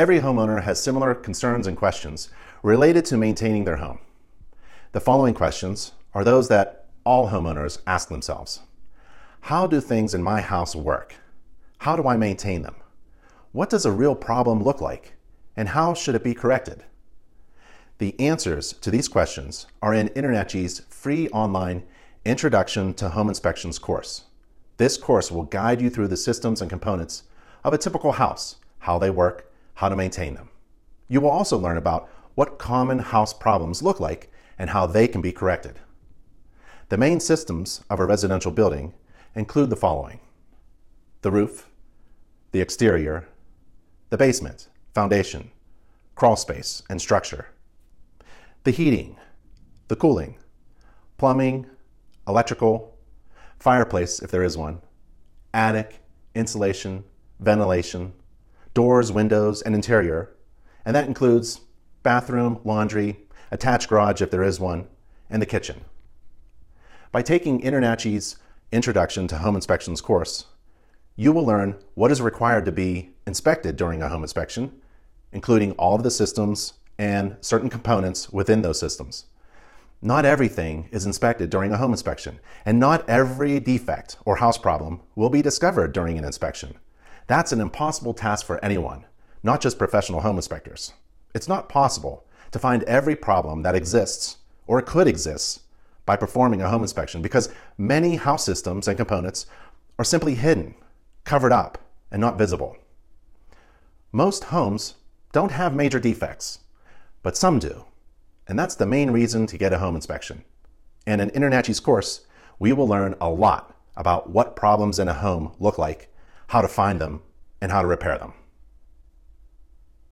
Every homeowner has similar concerns and questions related to maintaining their home. The following questions are those that all homeowners ask themselves. How do things in my house work? How do I maintain them? What does a real problem look like? And how should it be corrected? The answers to these questions are in InterNACHI's free online Introduction to Home Inspections course. This course will guide you through the systems and components of a typical house, how they work, how to maintain them. You will also learn about what common house problems look like and how they can be corrected. The main systems of a residential building include the following the roof, the exterior, the basement, foundation, crawl space, and structure, the heating, the cooling, plumbing, electrical, fireplace if there is one, attic, insulation, ventilation, doors, windows, and interior, and that includes bathroom, laundry, attached garage if there is one, and the kitchen. By taking InterNACHI's Introduction to Home Inspections course, you will learn what is required to be inspected during a home inspection, including all of the systems and certain components within those systems. Not everything is inspected during a home inspection, and not every defect or house problem will be discovered during an inspection. That's an impossible task for anyone, not just professional home inspectors. It's not possible to find every problem that exists or could exist by performing a home inspection because many house systems and components are simply hidden, covered up, and not visible. Most homes don't have major defects, but some do, and that's the main reason to get a home inspection. And in InterNACHI's course, we will learn a lot about what problems in a home look like how to find them, and how to repair them.